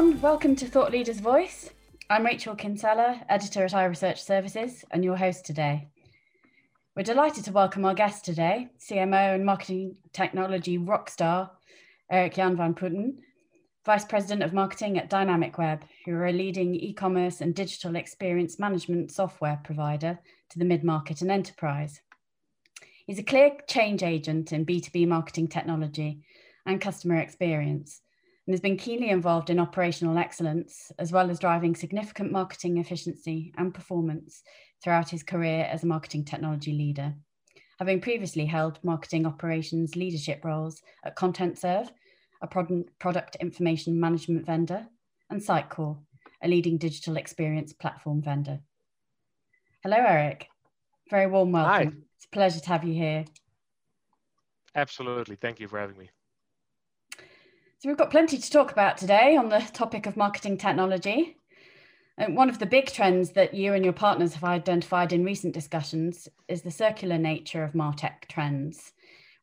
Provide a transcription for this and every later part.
everyone. Welcome to Thought Leaders Voice. I'm Rachel Kinsella, editor at iResearch Services, and your host today. We're delighted to welcome our guest today, CMO and marketing technology rockstar, Eric Jan van Putten, Vice President of Marketing at Dynamicweb, who are a leading e commerce and digital experience management software provider to the mid market and enterprise. He's a clear change agent in B2B marketing technology and customer experience and has been keenly involved in operational excellence, as well as driving significant marketing efficiency and performance throughout his career as a marketing technology leader. Having previously held marketing operations leadership roles at Contentserv, a product information management vendor, and Sitecore, a leading digital experience platform vendor. Hello, Eric. Very warm welcome. Hi. It's a pleasure to have you here. Absolutely. Thank you for having me. So we've got plenty to talk about today on the topic of marketing technology. And one of the big trends that you and your partners have identified in recent discussions is the circular nature of MarTech trends.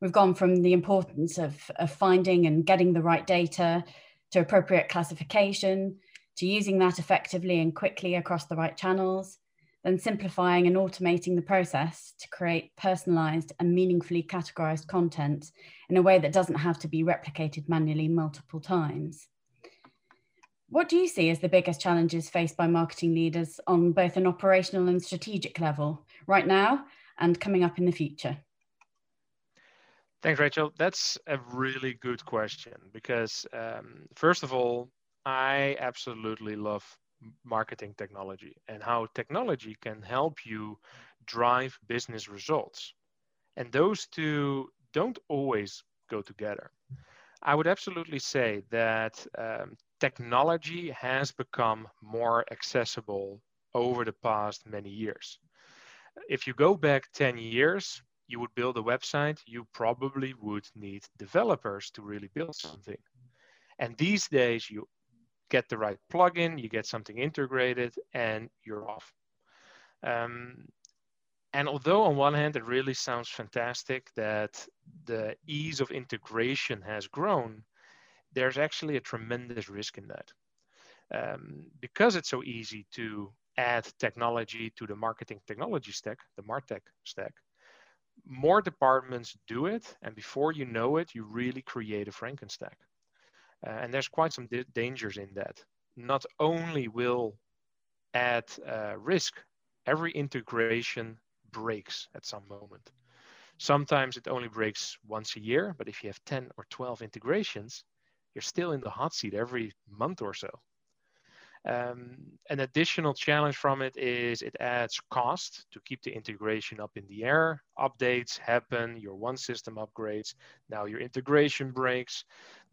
We've gone from the importance of, of finding and getting the right data to appropriate classification, to using that effectively and quickly across the right channels, then simplifying and automating the process to create personalized and meaningfully categorized content in a way that doesn't have to be replicated manually multiple times. What do you see as the biggest challenges faced by marketing leaders on both an operational and strategic level right now and coming up in the future? Thanks, Rachel. That's a really good question because, um, first of all, I absolutely love marketing technology and how technology can help you drive business results. And those two don't always go together. I would absolutely say that um, technology has become more accessible over the past many years. If you go back 10 years, you would build a website, you probably would need developers to really build something. And these days, you get the right plugin, you get something integrated, and you're off. Um, and although on one hand it really sounds fantastic that the ease of integration has grown, there's actually a tremendous risk in that. Um, because it's so easy to add technology to the marketing technology stack, the MarTech stack, more departments do it, and before you know it, you really create a Frankenstack. Uh, and there's quite some dangers in that. Not only will add uh, risk, every integration breaks at some moment. Sometimes it only breaks once a year, but if you have 10 or 12 integrations, you're still in the hot seat every month or so. Um, an additional challenge from it is it adds cost to keep the integration up in the air. Updates happen, your one system upgrades, now your integration breaks.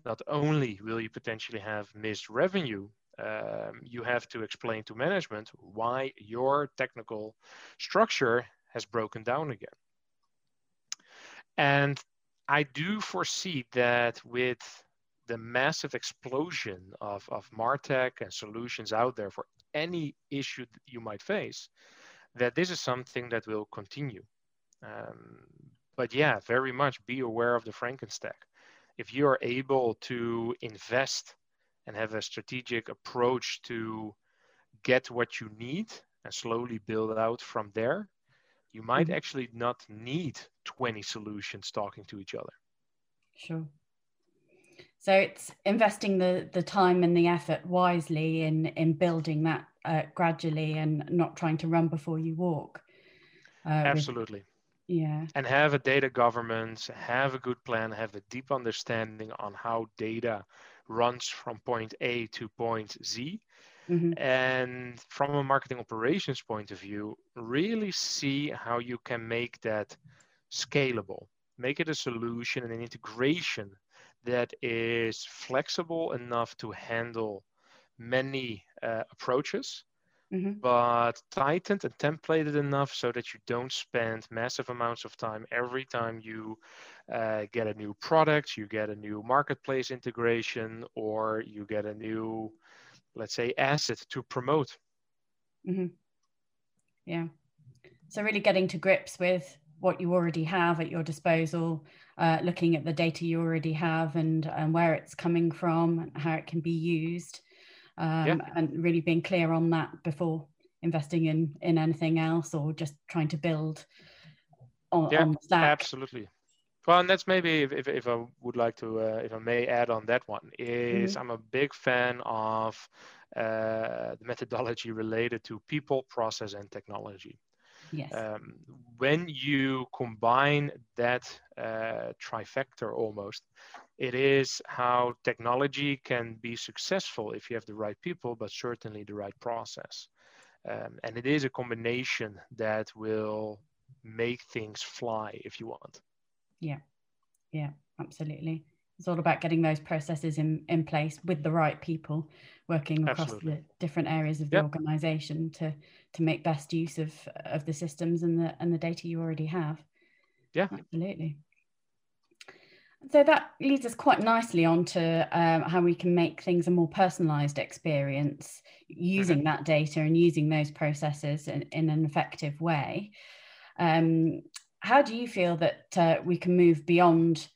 Not only will you potentially have missed revenue, um, you have to explain to management why your technical structure has broken down again. And I do foresee that with the massive explosion of, of martech and solutions out there for any issue that you might face that this is something that will continue. Um, but yeah very much be aware of the frankenstack. If you are able to invest and have a strategic approach to get what you need and slowly build out from there you might mm-hmm. actually not need 20 solutions talking to each other. Sure so it's investing the the time and the effort wisely in in building that uh, gradually and not trying to run before you walk. Uh, Absolutely. With, yeah. And have a data governance, have a good plan, have a deep understanding on how data runs from point A to point Z. Mm-hmm. And from a marketing operations point of view, really see how you can make that scalable, make it a solution and an integration that is flexible enough to handle many uh, approaches, mm-hmm. but tightened and templated enough so that you don't spend massive amounts of time every time you uh, get a new product, you get a new marketplace integration, or you get a new, let's say, asset to promote. Mm-hmm. Yeah. So, really getting to grips with what you already have at your disposal, uh, looking at the data you already have and, and where it's coming from and how it can be used. um, yeah. and really being clear on that before investing in in anything else or just trying to build on, yeah, on absolutely well and that's maybe if, if, if i would like to uh, if i may add on that one is mm-hmm. i'm a big fan of uh, the methodology related to people process and technology Yes. Um, when you combine that uh, trifecta almost, it is how technology can be successful if you have the right people, but certainly the right process. Um, and it is a combination that will make things fly if you want. Yeah, yeah, absolutely. It's all about getting those processes in, in place with the right people working across Absolutely. the different areas of the yep. organization to to make best use of of the systems and the and the data you already have. Yeah. Absolutely. So that leads us quite nicely on to um, how we can make things a more personalized experience using mm-hmm. that data and using those processes in, in an effective way. Um, how do you feel that uh, we can move beyond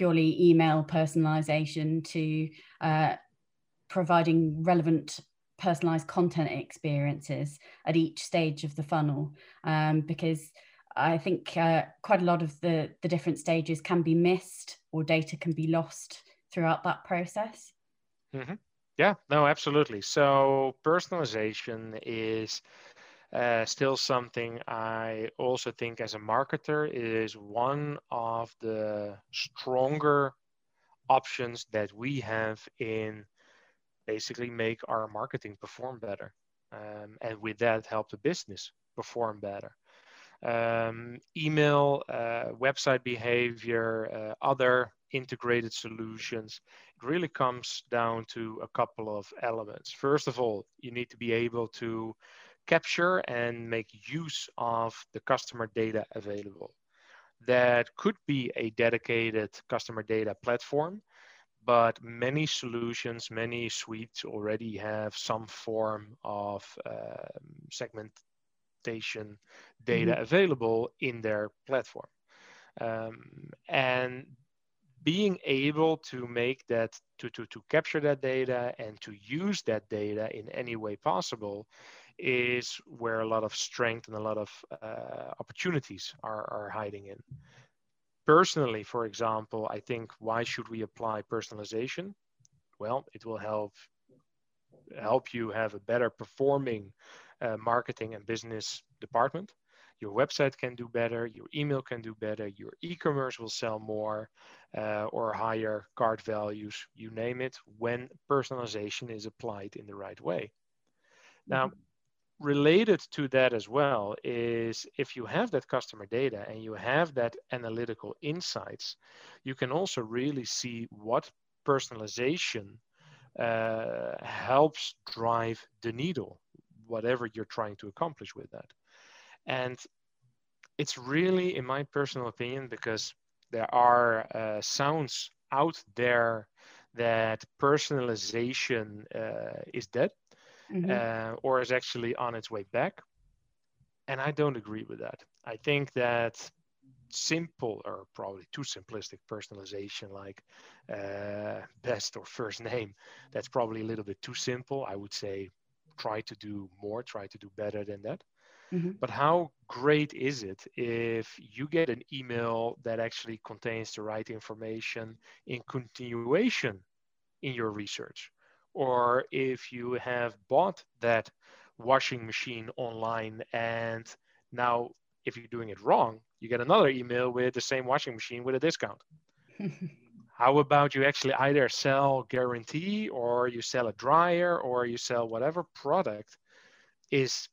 purely email personalization to uh, providing relevant personalized content experiences at each stage of the funnel um, because I think uh, quite a lot of the, the different stages can be missed or data can be lost throughout that process. Mm-hmm. Yeah, no, absolutely. So personalization is uh, still something I also think as a marketer is one of the stronger options that we have in basically make our marketing perform better. Um, and with that, help the business perform better. Um, email, uh, website behavior, uh, other integrated solutions. It really comes down to a couple of elements. First of all, you need to be able to capture and make use of the customer data available. That could be a dedicated customer data platform, but many solutions, many suites already have some form of uh, segmentation data mm-hmm. available in their platform. Um, and being able to make that to, to, to capture that data and to use that data in any way possible is where a lot of strength and a lot of uh, opportunities are, are hiding in. Personally, for example, I think why should we apply personalization? Well, it will help help you have a better performing uh, marketing and business department. Your website can do better, your email can do better, your e-commerce will sell more uh, or higher cart values, you name it, when personalization is applied in the right way. Now, mm-hmm related to that as well is if you have that customer data and you have that analytical insights, you can also really see what personalization uh, helps drive the needle, whatever you're trying to accomplish with that. And it's really, in my personal opinion, because there are uh, sounds out there that personalization uh, is dead mm-hmm. uh, or is actually on its way back. And I don't agree with that. I think that simple or probably too simplistic personalization like uh, best or first name that's probably a little bit too simple i would say try to do more try to do better than that mm-hmm. but how great is it if you get an email that actually contains the right information in continuation in your research or if you have bought that washing machine online and now if you're doing it wrong you get another email with the same washing machine with a discount. How about you actually either sell guarantee or you sell a dryer or you sell whatever product is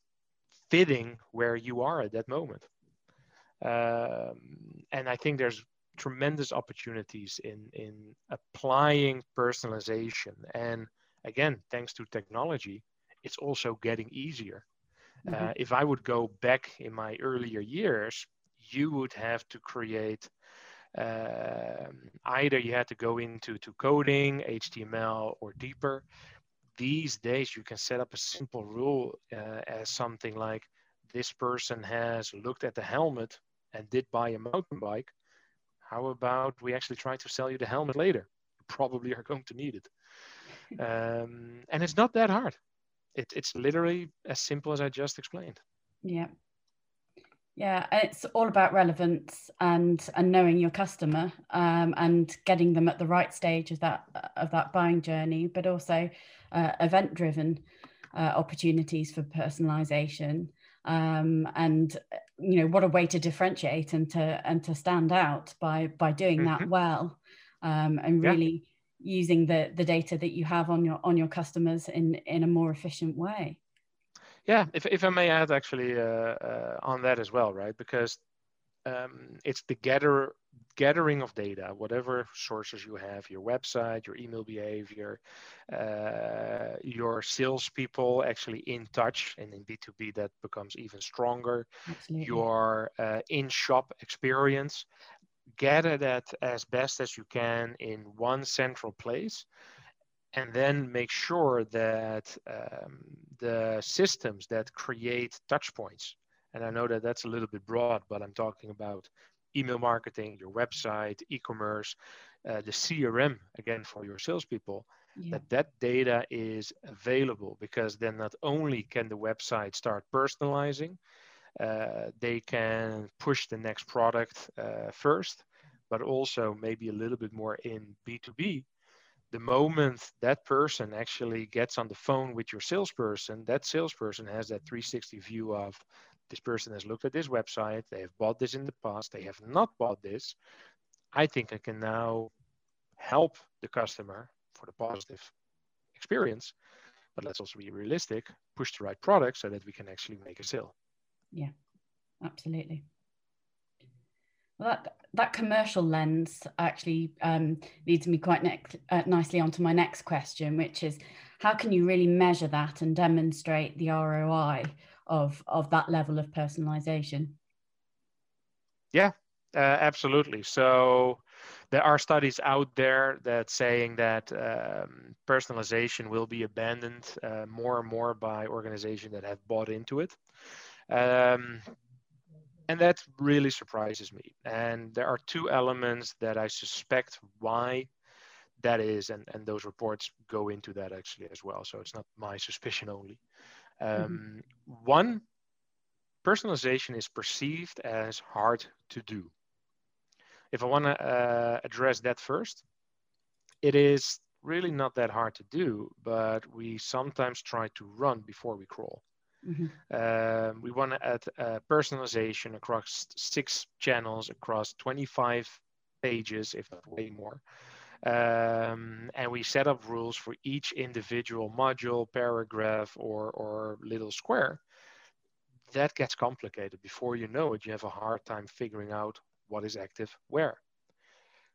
fitting where you are at that moment? Um, and i think there's tremendous opportunities in in applying personalization. And again, thanks to technology, it's also getting easier. Mm-hmm. Uh, if I would go back in my earlier years, you would have to create uh, either you had to go into to coding, HTML, or deeper. These days, you can set up a simple rule uh, as something like this person has looked at the helmet and did buy a mountain bike. How about we actually try to sell you the helmet later? You probably are going to need it. Um, and it's not that hard. It, it's literally as simple as I just explained. Yeah. Yeah, it's all about relevance and and knowing your customer um, and getting them at the right stage of that of that buying journey, but also uh, event driven uh, opportunities for personalization. Um, and you know what a way to differentiate and to and to stand out by by doing mm-hmm. that well um, and really. Using the the data that you have on your on your customers in in a more efficient way yeah, if, if I may add actually uh, uh, on that as well, right? Because um, it's the gather, gathering of data, whatever sources you have, your website, your email behavior, uh, your salespeople actually in touch, and in B2B that becomes even stronger. Absolutely. Your uh, in-shop experience, gather that as best as you can in one central place and then make sure that um, the systems that create touch points, and I know that that's a little bit broad, but I'm talking about email marketing, your website, e-commerce, uh, the CRM again for your salespeople, yeah. that that data is available because then not only can the website start personalizing, they can push the next product uh, first, but also maybe a little bit more in B2B the moment that person actually gets on the phone with your salesperson, that salesperson has that 360 view of this person has looked at this website, they have bought this in the past, they have not bought this. I think I can now help the customer for the positive experience. But let's also be realistic, push the right product so that we can actually make a sale. Yeah, absolutely. Well, that that commercial lens actually um, leads me quite uh, nicely onto my next question, which is how can you really measure that and demonstrate the ROI of of that level of personalization? Yeah, uh, absolutely. So there are studies out there that saying that um, personalization will be abandoned uh, more and more by organizations that have bought into it. Um, and that really surprises me. And there are two elements that I suspect why that is, and, and those reports go into that actually as well. So it's not my suspicion only. Mm-hmm. Um, mm-hmm. One, personalization is perceived as hard to do. If I want to uh, address that first, it is really not that hard to do, but we sometimes try to run before we crawl. Mm-hmm. Um, we want to add uh, personalization across six channels, across 25 pages, if not way more. Um, and we set up rules for each individual module, paragraph, or, or little square. That gets complicated. Before you know it, you have a hard time figuring out what is active where.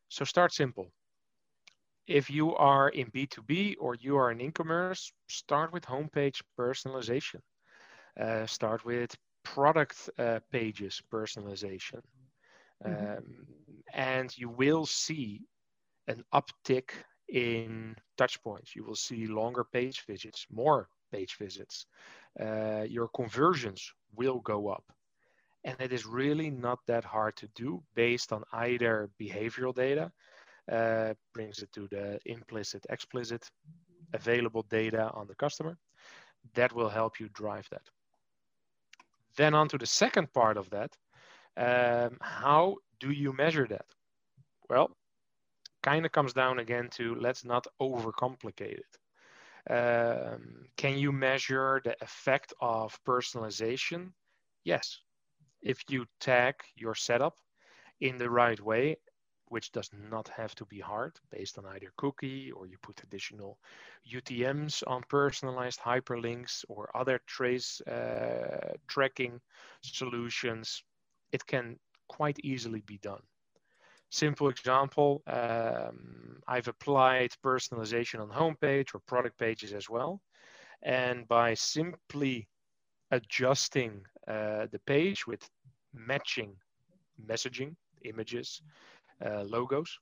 So start simple. If you are in B2B or you are in e-commerce, start with homepage personalization. Uh, start with product uh, pages personalization. Mm-hmm. Um, and you will see an uptick in touch points. You will see longer page visits, more page visits. Uh, your conversions will go up. And it is really not that hard to do based on either behavioral data, uh, brings it to the implicit, explicit available data on the customer. That will help you drive that. Then on to the second part of that. Um, how do you measure that? Well, kind of comes down again to let's not overcomplicate it. Um, can you measure the effect of personalization? Yes. If you tag your setup in the right way which does not have to be hard based on either cookie or you put additional UTMs on personalized hyperlinks or other trace uh, tracking solutions. It can quite easily be done. Simple example, um, I've applied personalization on homepage or product pages as well. And by simply adjusting uh, the page with matching messaging, images, logos.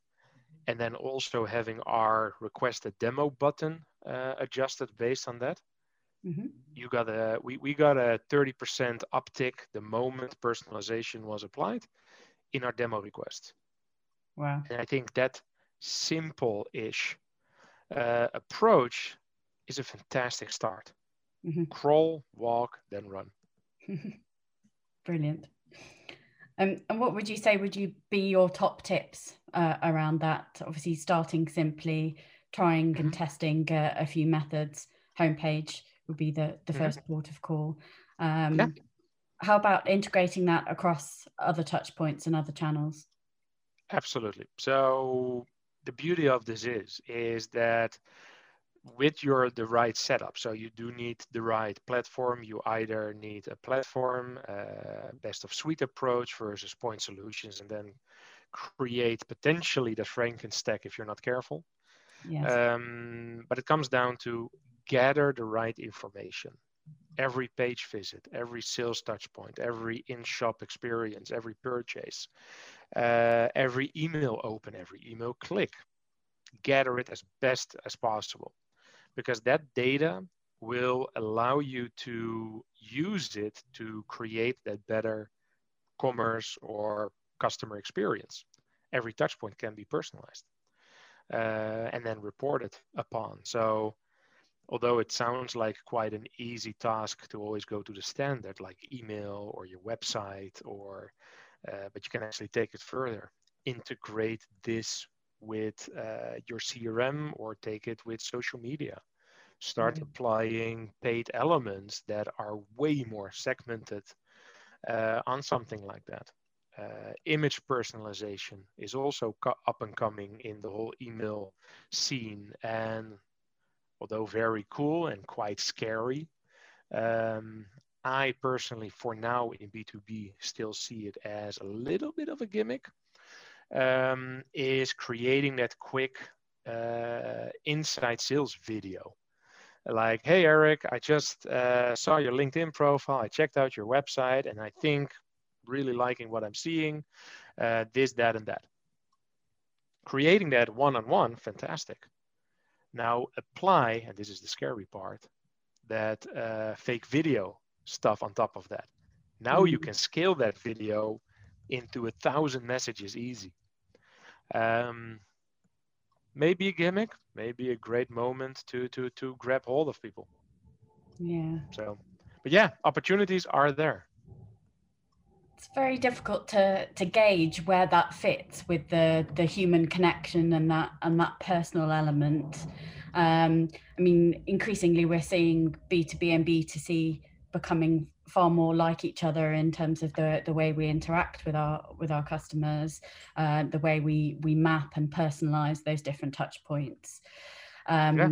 And then also having our requested demo button uh, adjusted based on that. Mm-hmm. You got a we, we got a 30% uptick the moment personalization was applied in our demo request. Wow. And I think that simple-ish uh, approach is a fantastic start. Mm-hmm. Crawl, walk, then run. Brilliant. Um, and what would you say would you be your top tips uh, around that? Obviously, starting simply, trying and mm-hmm. testing uh, a few methods. Homepage would be the, the mm-hmm. first port of call. Um, yeah. How about integrating that across other touch points and other channels? Absolutely. So the beauty of this is is that with your the right setup. So you do need the right platform. You either need a platform uh, best of suite approach versus point solutions and then create potentially the frankenstack if you're not careful. Yes. Um, but it comes down to gather the right information. Every page visit every sales touch point every in-shop experience every purchase uh, every email open every email click. Gather it as best as possible because that data will allow you to use it to create that better commerce or customer experience. Every touch point can be personalized uh, and then reported upon. So, although it sounds like quite an easy task to always go to the standard like email or your website, or uh, but you can actually take it further. Integrate this with uh, your CRM or take it with social media. Start mm-hmm. applying paid elements that are way more segmented uh, on something like that. Uh, image personalization is also co- up and coming in the whole email scene. And although very cool and quite scary, um, I personally, for now in B2B, still see it as a little bit of a gimmick um, is creating that quick uh, inside sales video. Like, hey, Eric, I just uh, saw your LinkedIn profile. I checked out your website and I think really liking what I'm seeing. Uh, this, that, and that. Creating that one on one, fantastic. Now apply, and this is the scary part, that uh, fake video stuff on top of that. Now you can scale that video into a thousand messages easy. Um, maybe a gimmick, maybe a great moment to to to grab hold of people. Yeah. So, but yeah, opportunities are there. It's very difficult to to gauge where that fits with the the human connection and that and that personal element. Um, I mean, increasingly we're seeing B two B and B two C becoming far more like each other in terms of the the way we interact with our with our customers, uh, the way we we map and personalize those different touch points. Um, yeah.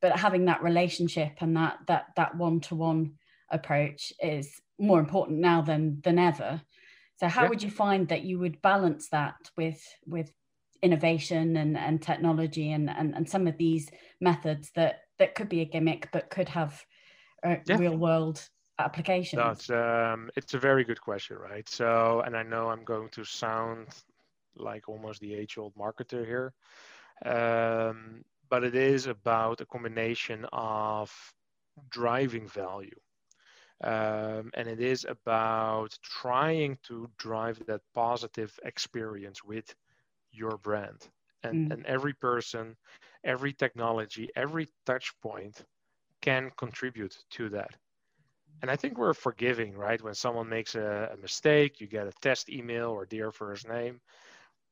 But having that relationship and that that that one to one approach is more important now than than ever. So how yeah. would you find that you would balance that with with innovation and, and technology and, and and some of these methods that that could be a gimmick but could have a yeah. real world applications? It's, um, it's a very good question, right? So, and I know I'm going to sound like almost the age old marketer here, um, but it is about a combination of driving value. Um, and it is about trying to drive that positive experience with your brand. And, mm. and every person, every technology, every touch point can contribute to that and I think we're forgiving, right? When someone makes a, a, mistake, you get a test email or dear first name.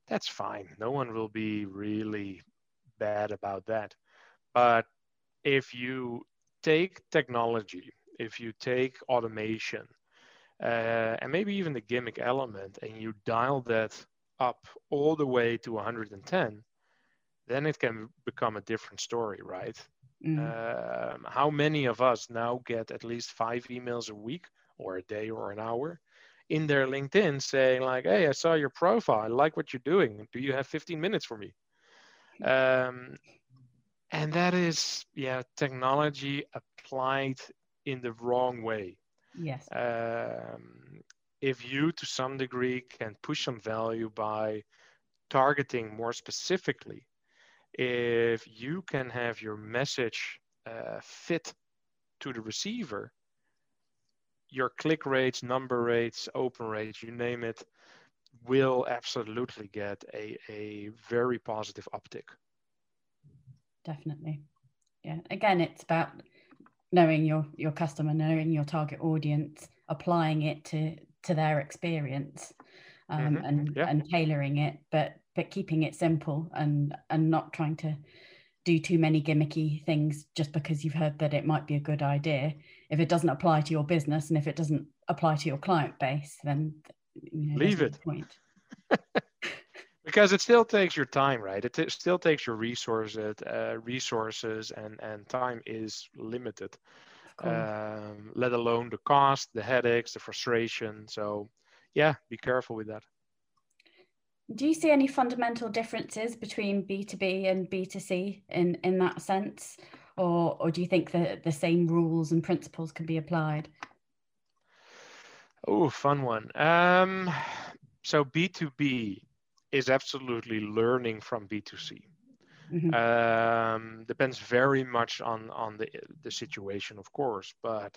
That's fine. No one will be really bad about that. But if you take technology, if you take automation, uh, and maybe even the gimmick element, and you dial that up all the way to 110, then it can become a different story, right? Mm. Um, how many of us now get at least five emails a week or a day or an hour in their LinkedIn saying like, "Hey, I saw your profile. I like what you're doing. Do you have 15 minutes for me?" Um, and that is, yeah, technology applied in the wrong way. Yes. Um, if you, to some degree, can push some value by targeting more specifically if you can have your message uh, fit to the receiver, your click rates, number rates, open rates, you name it, will absolutely get a, a very positive uptick. definitely. Yeah. Again, it's about knowing your your customer, knowing your target audience, applying it to to their experience, um, mm-hmm. and yeah. and tailoring it, but but keeping it simple and and not trying to do too many gimmicky things just because you've heard that it might be a good idea. If it doesn't apply to your business and if it doesn't apply to your client base, then you know, leave it. Because it still takes your time, right? It t- still takes your resources, uh, resources, and and time is limited. Um, let alone the cost, the headaches, the frustration. So, yeah, be careful with that. Do you see any fundamental differences between B2B and B2C in, in that sense? Or, or do you think that the same rules and principles can be applied? Oh, fun one. Um, so B2B is absolutely learning from B2C. Mm-hmm. Um, depends very much on on the the situation, of course, but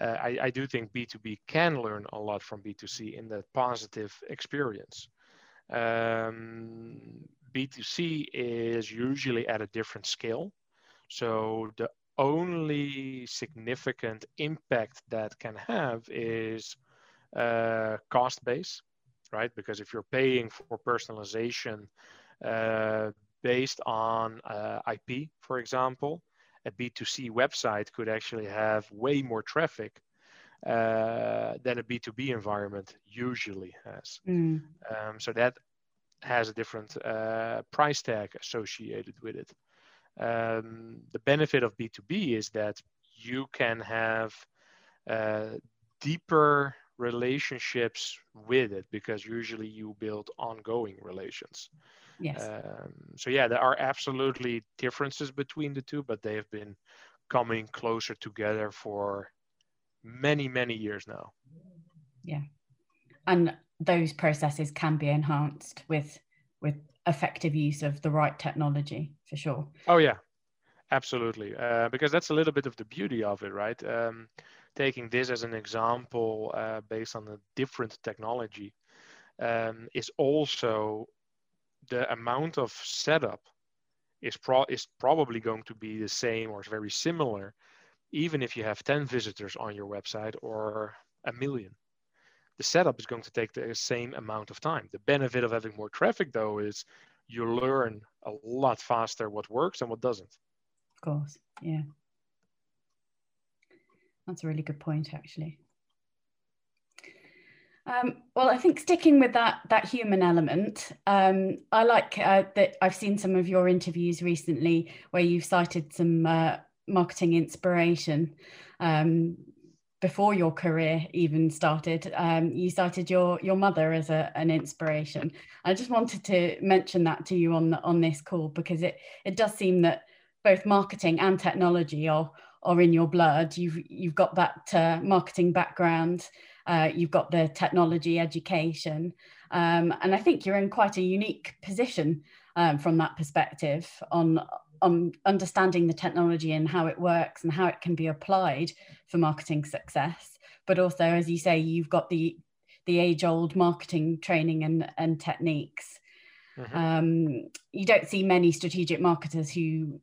uh, I, I do think B2B can learn a lot from B2C in that positive experience. Um, B2C is usually at a different scale. So the only significant impact that can have is uh, cost base, right? Because if you're paying for personalization uh, based on uh, IP, for example, a B2C website could actually have way more traffic uh, than a B2B environment usually has. Mm. Um, so that has a different uh, price tag associated with it. Um, the benefit of B2B is that you can have uh, deeper relationships with it because usually you build ongoing relations. Yes. Um, so yeah, there are absolutely differences between the two, but they have been coming closer together for many many years now. Yeah. And those processes can be enhanced with with effective use of the right technology for sure. Oh yeah. Absolutely. Uh, because that's a little bit of the beauty of it right? Um, taking this as an example uh, based on a different technology um, is also the amount of setup is, pro- is probably going to be the same or very similar even if you have 10 visitors on your website or a million. The setup is going to take the same amount of time. The benefit of having more traffic, though, is you learn a lot faster what works and what doesn't. Of course, yeah. That's a really good point, actually. Um, well, I think sticking with that that human element, um, I like uh, that. I've seen some of your interviews recently where you've cited some uh, marketing inspiration um, before your career even started. Um, you cited your your mother as a, an inspiration. I just wanted to mention that to you on the, on this call because it it does seem that both marketing and technology are are in your blood. You've you've got that uh, marketing background. Uh, you've got the technology education, um, and I think you're in quite a unique position um, from that perspective on on understanding the technology and how it works and how it can be applied for marketing success. But also as you say you've got the the age old marketing training and and techniques. Mm-hmm. um, you don't see many strategic marketers who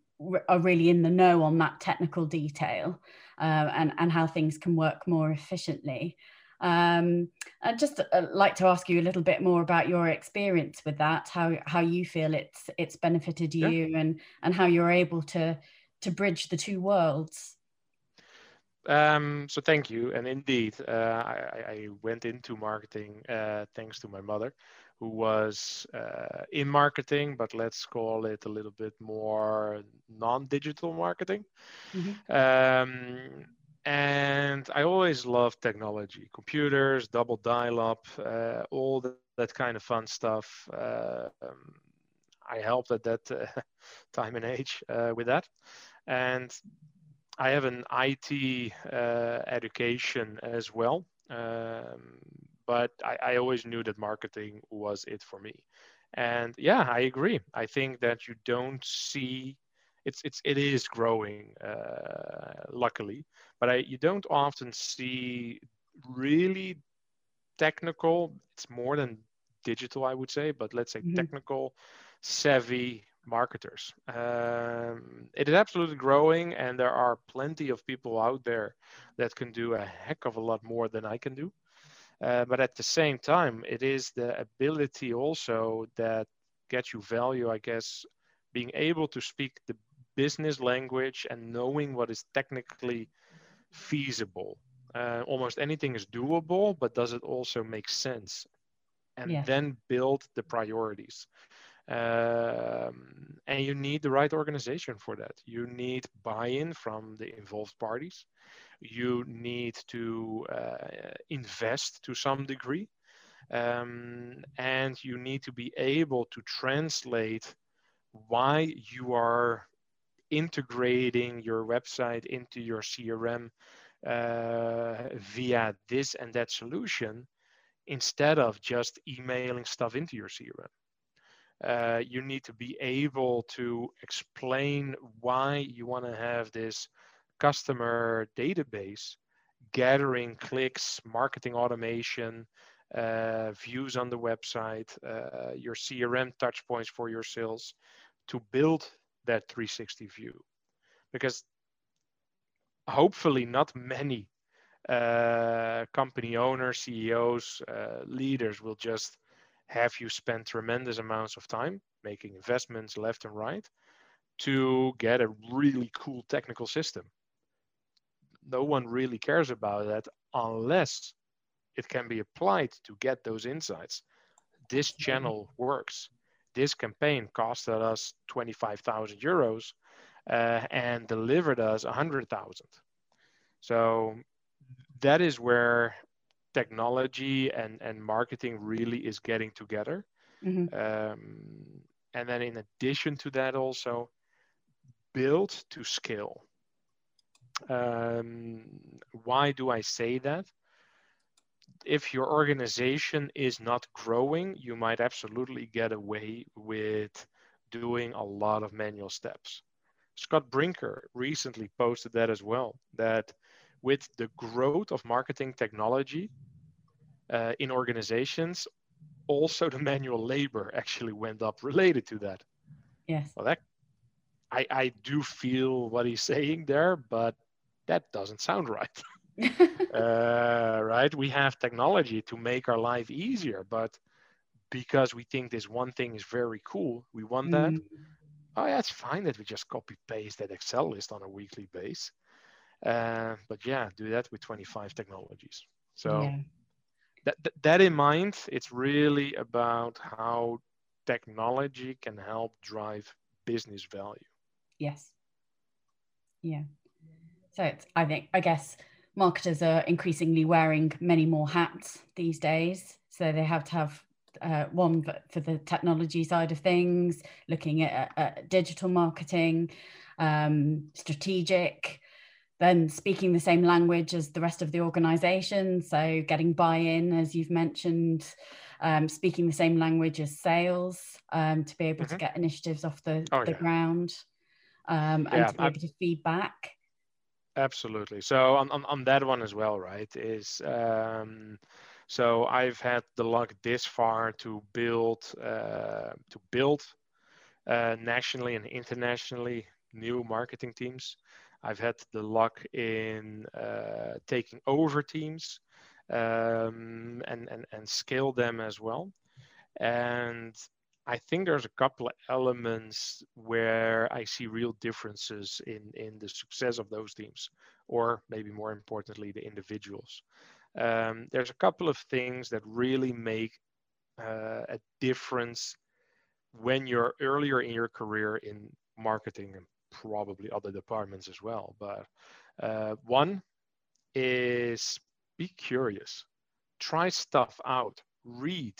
are really in the know on that technical detail uh, and and how things can work more efficiently um, I'd just uh, like to ask you a little bit more about your experience with that, how how you feel it's it's benefited you, yeah. and and how you're able to to bridge the two worlds. Um, so thank you, and indeed, uh, I, I, went into marketing uh, thanks to my mother, who was uh, in marketing, but let's call it a little bit more non-digital marketing. Mm-hmm. Um, and I always loved technology, computers, double dial-up, uh, all that, that, kind of fun stuff. Uh, um, I helped at that uh, time and age uh, with that, and I have an IT uh, education as well. Um, but I, I always knew that marketing was it for me. And yeah, I agree. I think that you don't see it's it's it is growing uh, luckily but I, you don't often see really technical it's more than digital i would say but let's say mm-hmm. technical savvy marketers. Um, it is absolutely growing, and there are plenty of people out there that can do a heck of a lot more than I can do. Uh, but at the same time, it is the ability also that gets you value, I guess, being able to speak the business language and knowing what is technically feasible. Uh, almost anything is doable, but does it also make sense? And yeah. then build the priorities. Um, and you need the right organization for that. You need buy in from the involved parties. You need to uh, invest to some degree. Um, and you need to be able to translate why you are integrating your website into your CRM uh, via this and that solution instead of just emailing stuff into your CRM. Uh, you need to be able to explain why you want to have this customer database gathering clicks, marketing automation, uh, views on the website, uh, your CRM touchpoints for your sales to build that 360 view. Because hopefully, not many uh, company owners, CEOs, uh, leaders will just have you spend tremendous amounts of time making investments left and right to get a really cool technical system. No one really cares about that unless it can be applied to get those insights. This channel works. This campaign costed us 25,000 euros uh, and delivered us 100,000. So that is where technology and, and marketing really is getting together. Mm-hmm. Um, and then in addition to that, also build to scale. Um, why do I say that? If your organization is not growing, you might absolutely get away with doing a lot of manual steps. Scott Brinker recently posted that as well, that with the growth of marketing technology uh, in organizations, also the manual labor actually went up related to that. Yes. Well, that I, I do feel what he's saying there, but that doesn't sound right. uh, right? We have technology to make our life easier, but because we think this one thing is very cool, we want that. Mm. Oh, yeah, it's fine that we just copy paste that Excel list on a weekly base. Uh, but yeah, do that with 25 technologies. So yeah. that, that, that in mind, it's really about how technology can help drive business value. Yes. Yeah. So it's, I think, I guess marketers are increasingly wearing many more hats these days. So they have to have uh, one for, the technology side of things, looking at, at digital marketing, um, strategic, then speaking the same language as the rest of the organization. So getting buy-in, as you've mentioned, um, speaking the same language as sales um, to be able mm-hmm. to get initiatives off the, oh, the yeah. ground um, and yeah, to be able to feedback. Absolutely. So on, on, on that one as well, right, is um, so I've had the luck this far to build uh, to build uh, nationally and internationally new marketing teams. I've had the luck in uh, taking over teams um, and, and, and scale them as well. And I think there's a couple of elements where I see real differences in, in the success of those teams, or maybe more importantly, the individuals. Um, there's a couple of things that really make uh, a difference when you're earlier in your career in marketing and probably other departments as well. But uh, one is be curious, try stuff out, read,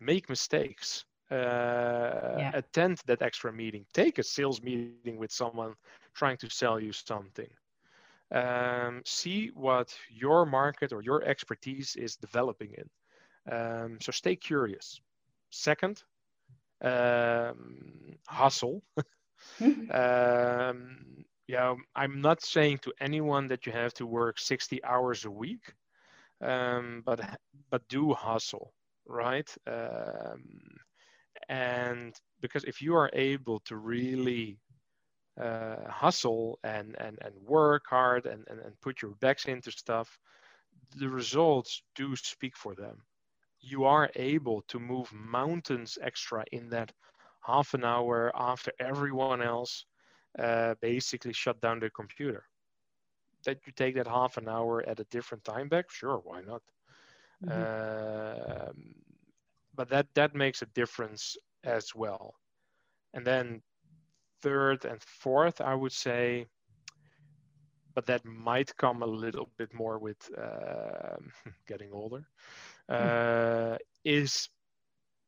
make mistakes, uh, yeah. attend that extra meeting, take a sales meeting with someone trying to sell you something. Um, see what your market or your expertise is developing in. Um, so stay curious. Second, um, hustle. um, yeah, I'm not saying to anyone that you have to work 60 hours a week, um, but but do hustle, right? Um, and because if you are able to really uh, hustle and, and, and work hard and, and, and put your backs into stuff, the results do speak for them. You are able to move mountains extra in that half an hour after everyone else uh, basically shut down the computer. That you take that half an hour at a different time back, sure, why not? Mm-hmm. Uh, but that that makes a difference as well. And then third and fourth, I would say, but that might come a little bit more with uh, getting older, hmm. uh, is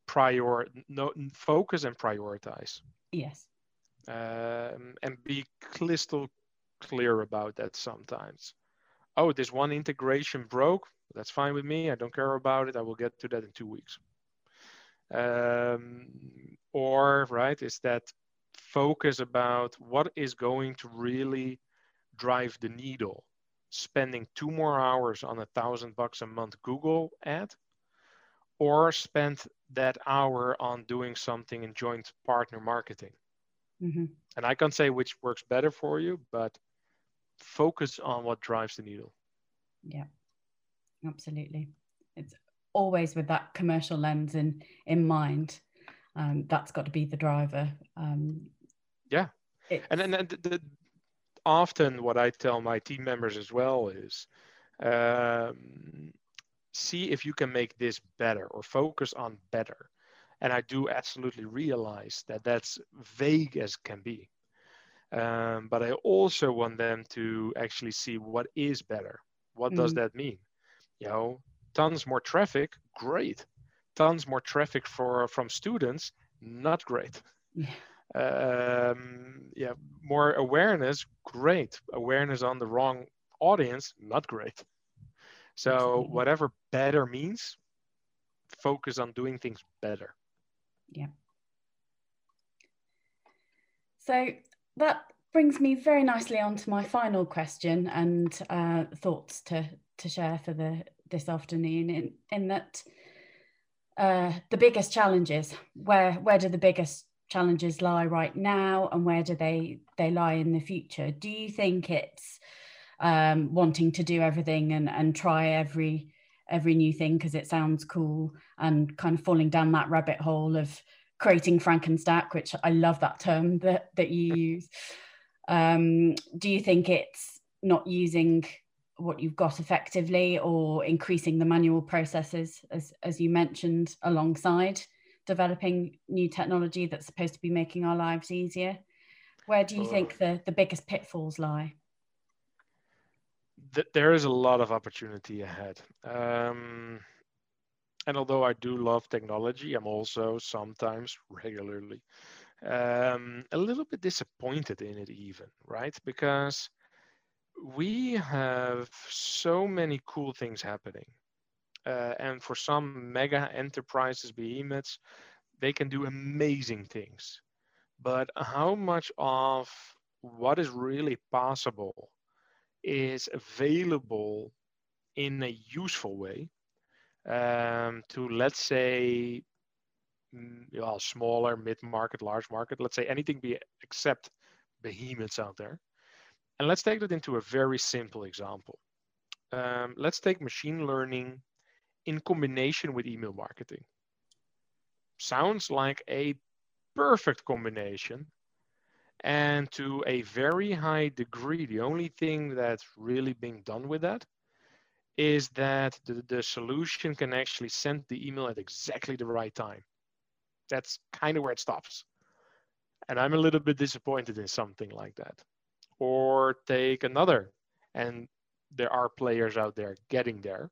prior no focus and prioritize. Yes. Um, and be crystal clear about that sometimes. Oh, this one integration broke. That's fine with me. I don't care about it. I will get to that in two weeks. Um, or right is that focus about what is going to really drive the needle. Spending two more hours on a thousand bucks a month google ad or spend that hour on doing something in joint partner marketing. Mm-hmm. and i can't say which works better for you but focus on what drives the needle. Yeah. Absolutely. It's always with that commercial lens in in mind um, that's got to be the driver. Um, yeah, and then the, the, often what I tell my team members as well is um, see if you can make this better or focus on better. And I do absolutely realize that that's vague as can be. Um, but I also want them to actually see what is better. What mm. does that mean? You know, tons more traffic, great. Tons more traffic for from students not great. Yeah. Um, yeah more awareness great. Awareness on the wrong audience not great. So Absolutely. whatever better means focus on doing things better. Yeah. So that brings me very nicely on to my final question and uh, thoughts to to share for the this afternoon in in that uh, the biggest challenges where where do the biggest challenges lie right now and where do they they lie in the future? Do you think it's um, wanting to do everything and and try every every new thing because it sounds cool and kind of falling down that rabbit hole of creating frankenstack which i love that term that that you use? Um, do you think it's not using what you've got effectively or increasing the manual processes as, as you mentioned alongside developing new technology that's supposed to be making our lives easier? Where do you think the, the biggest pitfalls lie? There is a lot of opportunity ahead. Um, and although i do love technology i'm also sometimes regularly um, a little bit disappointed in it even right? Because we have so many cool things happening. Uh, and for some mega enterprises, behemoths, they can do amazing things. But how much of what is really possible is available in a useful way um, to, let's say, mm, well, smaller, mid market, large market, let's say anything be except behemoths out there. And let's take that into a very simple example. Um, let's take machine learning in combination with email marketing. Sounds like a perfect combination. And to a very high degree, the only thing that's really being done with that is that the, the solution can actually send the email at exactly the right time. That's kind of where it stops. And I'm a little bit disappointed in something like that or take another. And there are players out there getting there.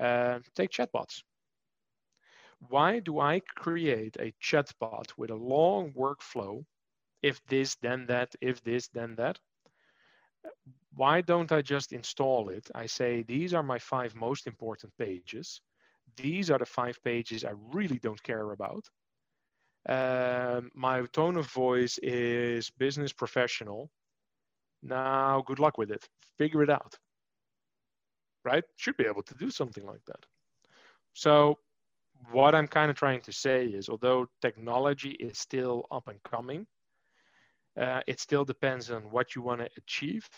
Uh, take chatbots. Why do I create a chatbot with a long workflow? If this, then that, if this, then that. Why don't I just install it? I say, these are my five most important pages. These are the five pages I really don't care about. Um, my tone of voice is business professional. Now, good luck with it. Figure it out. Right? Should be able to do something like that. So, what I'm kind of trying to say is, although technology is still up and coming, uh, it still depends on what you want to achieve,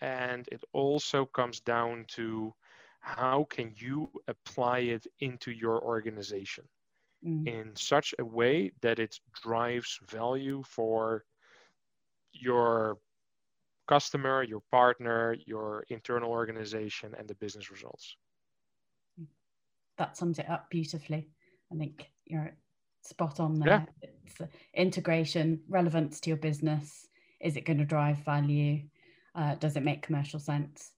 and it also comes down to how can you apply it into your organization mm. in such a way that it drives value for your customer, your partner, your internal organization, and the business results. That sums it up beautifully. I think you're spot on there. Yeah. It's uh, integration, relevance to your business. Is it going to drive value? Uh, does it make commercial sense?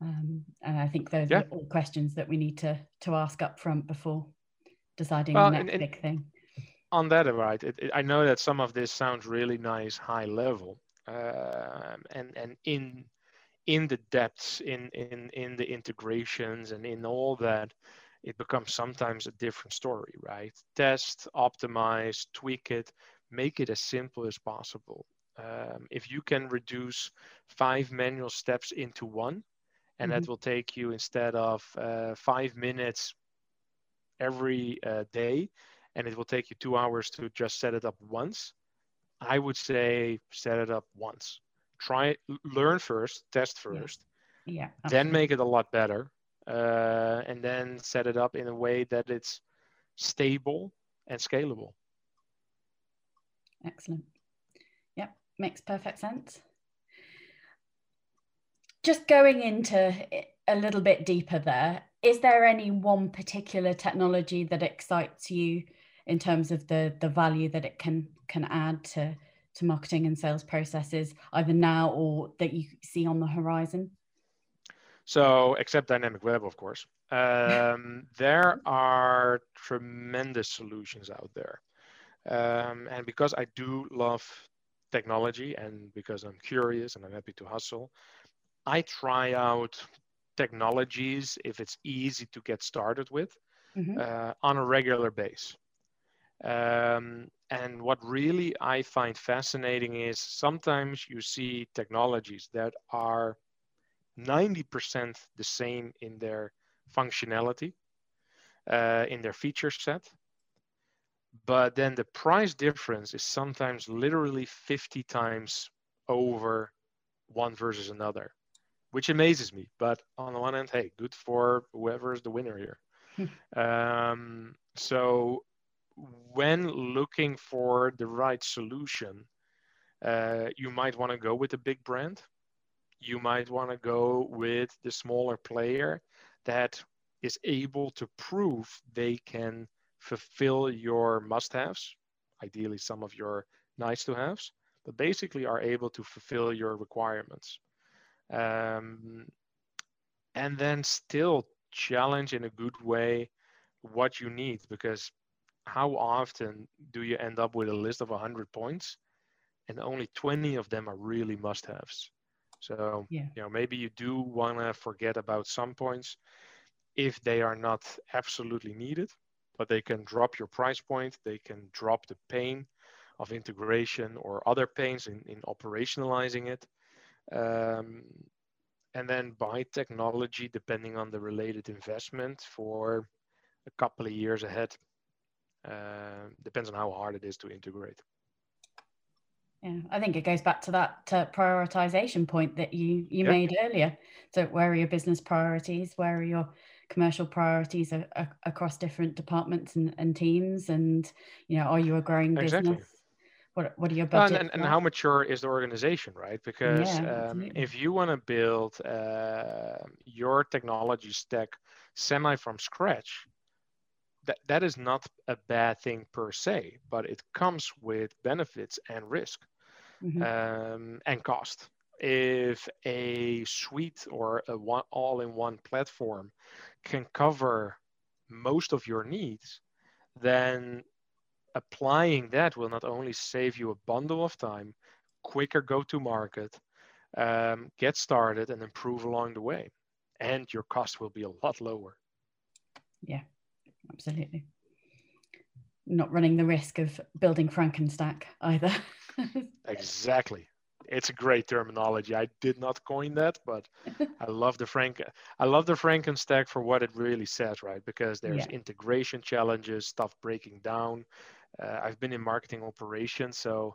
Um, and I think those yeah. are all questions that we need to to ask up front before deciding well, the next and, and big thing. On that, right? It, it, I know that some of this sounds really nice, high level, and and in in the depths, in in in the integrations, and in all that, it becomes sometimes a different story, right? Test, optimize, tweak it, make it as simple as possible. Um, if you can reduce five manual steps into one, and mm-hmm. that will take you instead of uh, five minutes every uh, day, and it will take you two hours to just set it up once. I would say set it up once. Try learn first, test first, yeah, yeah then make it a lot better, uh, and then set it up in a way that it's stable and scalable. Excellent. Yep, makes perfect sense. Just going into a little bit deeper there, is there any one particular technology that excites you in terms of the the value that it can can add to to marketing and sales processes either now or that you see on the horizon? So, except Dynamicweb, of course, um, there are tremendous solutions out there. Um, and because I do love technology and because I'm curious and I'm happy to hustle, I try out technologies if it's easy to get started with mm-hmm. uh, on a regular base. Um, and what really I find fascinating is sometimes you see technologies that are 90% the same in their functionality, uh, in their feature set. But then the price difference is sometimes literally 50 times over one versus another, which amazes me. But on the one hand, hey, good for whoever is the winner here. Um, so when looking for the right solution, uh, you might want to go with a big brand you might want to go with the smaller player that is able to prove they can fulfill your must haves, ideally, some of your nice to haves, but basically are able to fulfill your requirements. Um, and then still challenge in a good way what you need because how often do you end up with a list of 100 points and only 20 of them are really must haves so, yeah. you know, maybe you do want to forget about some points if they are not absolutely needed, but they can drop your price point, they can drop the pain of integration or other pains in, in operationalizing it. Um, and then buy technology depending on the related investment for a couple of years ahead. Uh, depends on how hard it is to integrate. Yeah, I think it goes back to that uh, prioritization point that you you yep. made earlier. So, where are your business priorities? Where are your commercial priorities across different departments and, and, teams? And you know, are you a growing exactly. business? What what are your budgets? and, and, and, how mature is the organization, right? Because yeah, um, if you want to build uh, your technology stack semi from scratch, that, that is not a bad thing per se, but it comes with benefits and risk mm-hmm. um, and cost. If a suite or a one, all-in-one platform can cover most of your needs, then applying that will not only save you a bundle of time, quicker go to market, um, get started, and improve along the way. And your cost will be a lot lower. Yeah, absolutely. Not running the risk of building Frankenstack either. exactly it's a great terminology. I did not coin that, but I love the Frank. I love the Franken stack for what it really says, right? Because there's yeah. integration challenges, stuff breaking down. Uh, I've been in marketing operations, so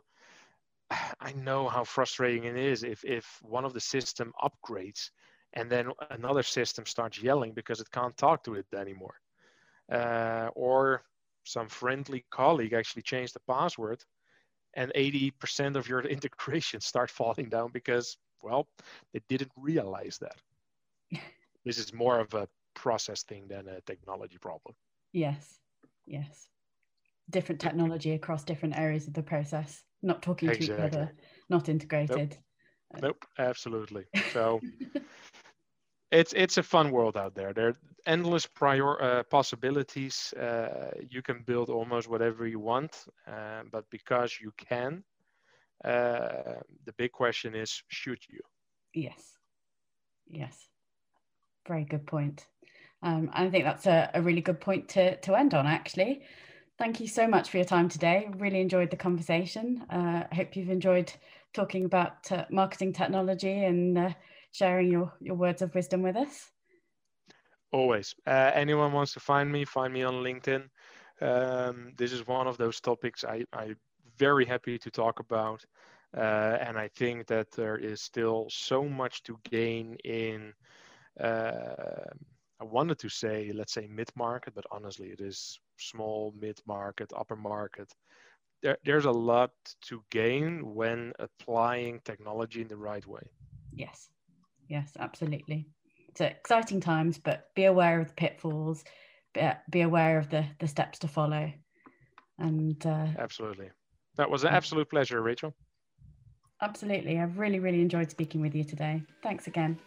I know how frustrating it is if if one of the system upgrades and then another system starts yelling because it can't talk to it anymore, uh, or some friendly colleague actually changed the password and 80% of your integrations start falling down because well they didn't realize that. This is more of a process thing than a technology problem. Yes yes. Different technology across different areas of the process not talking exactly. to each other not integrated. Nope, nope absolutely. So it's it's a fun world out there. There endless prior uh, possibilities uh, you can build almost whatever you want uh, but because you can uh, the big question is should you? Yes. Yes. Very good point. Um, i think that's a, a really good point to, to end on actually. Thank you so much for your time today. Really enjoyed the conversation. Uh, i hope you've enjoyed talking about uh, marketing technology and sharing your, your words of wisdom with us. Always. Uh, anyone wants to find me, find me on LinkedIn. Um, this is one of those topics I, I'm very happy to talk about. Uh, and I think that there is still so much to gain in, uh, I wanted to say, let's say mid market, but honestly, it is small, mid market, upper market. There, there's a lot to gain when applying technology in the right way. Yes yes, absolutely. It's exciting times, but be aware of the pitfalls, be, be aware of the, the steps to follow. And uh, absolutely. That was an absolute pleasure, Rachel. Absolutely. I've really, really enjoyed speaking with you today. Thanks again.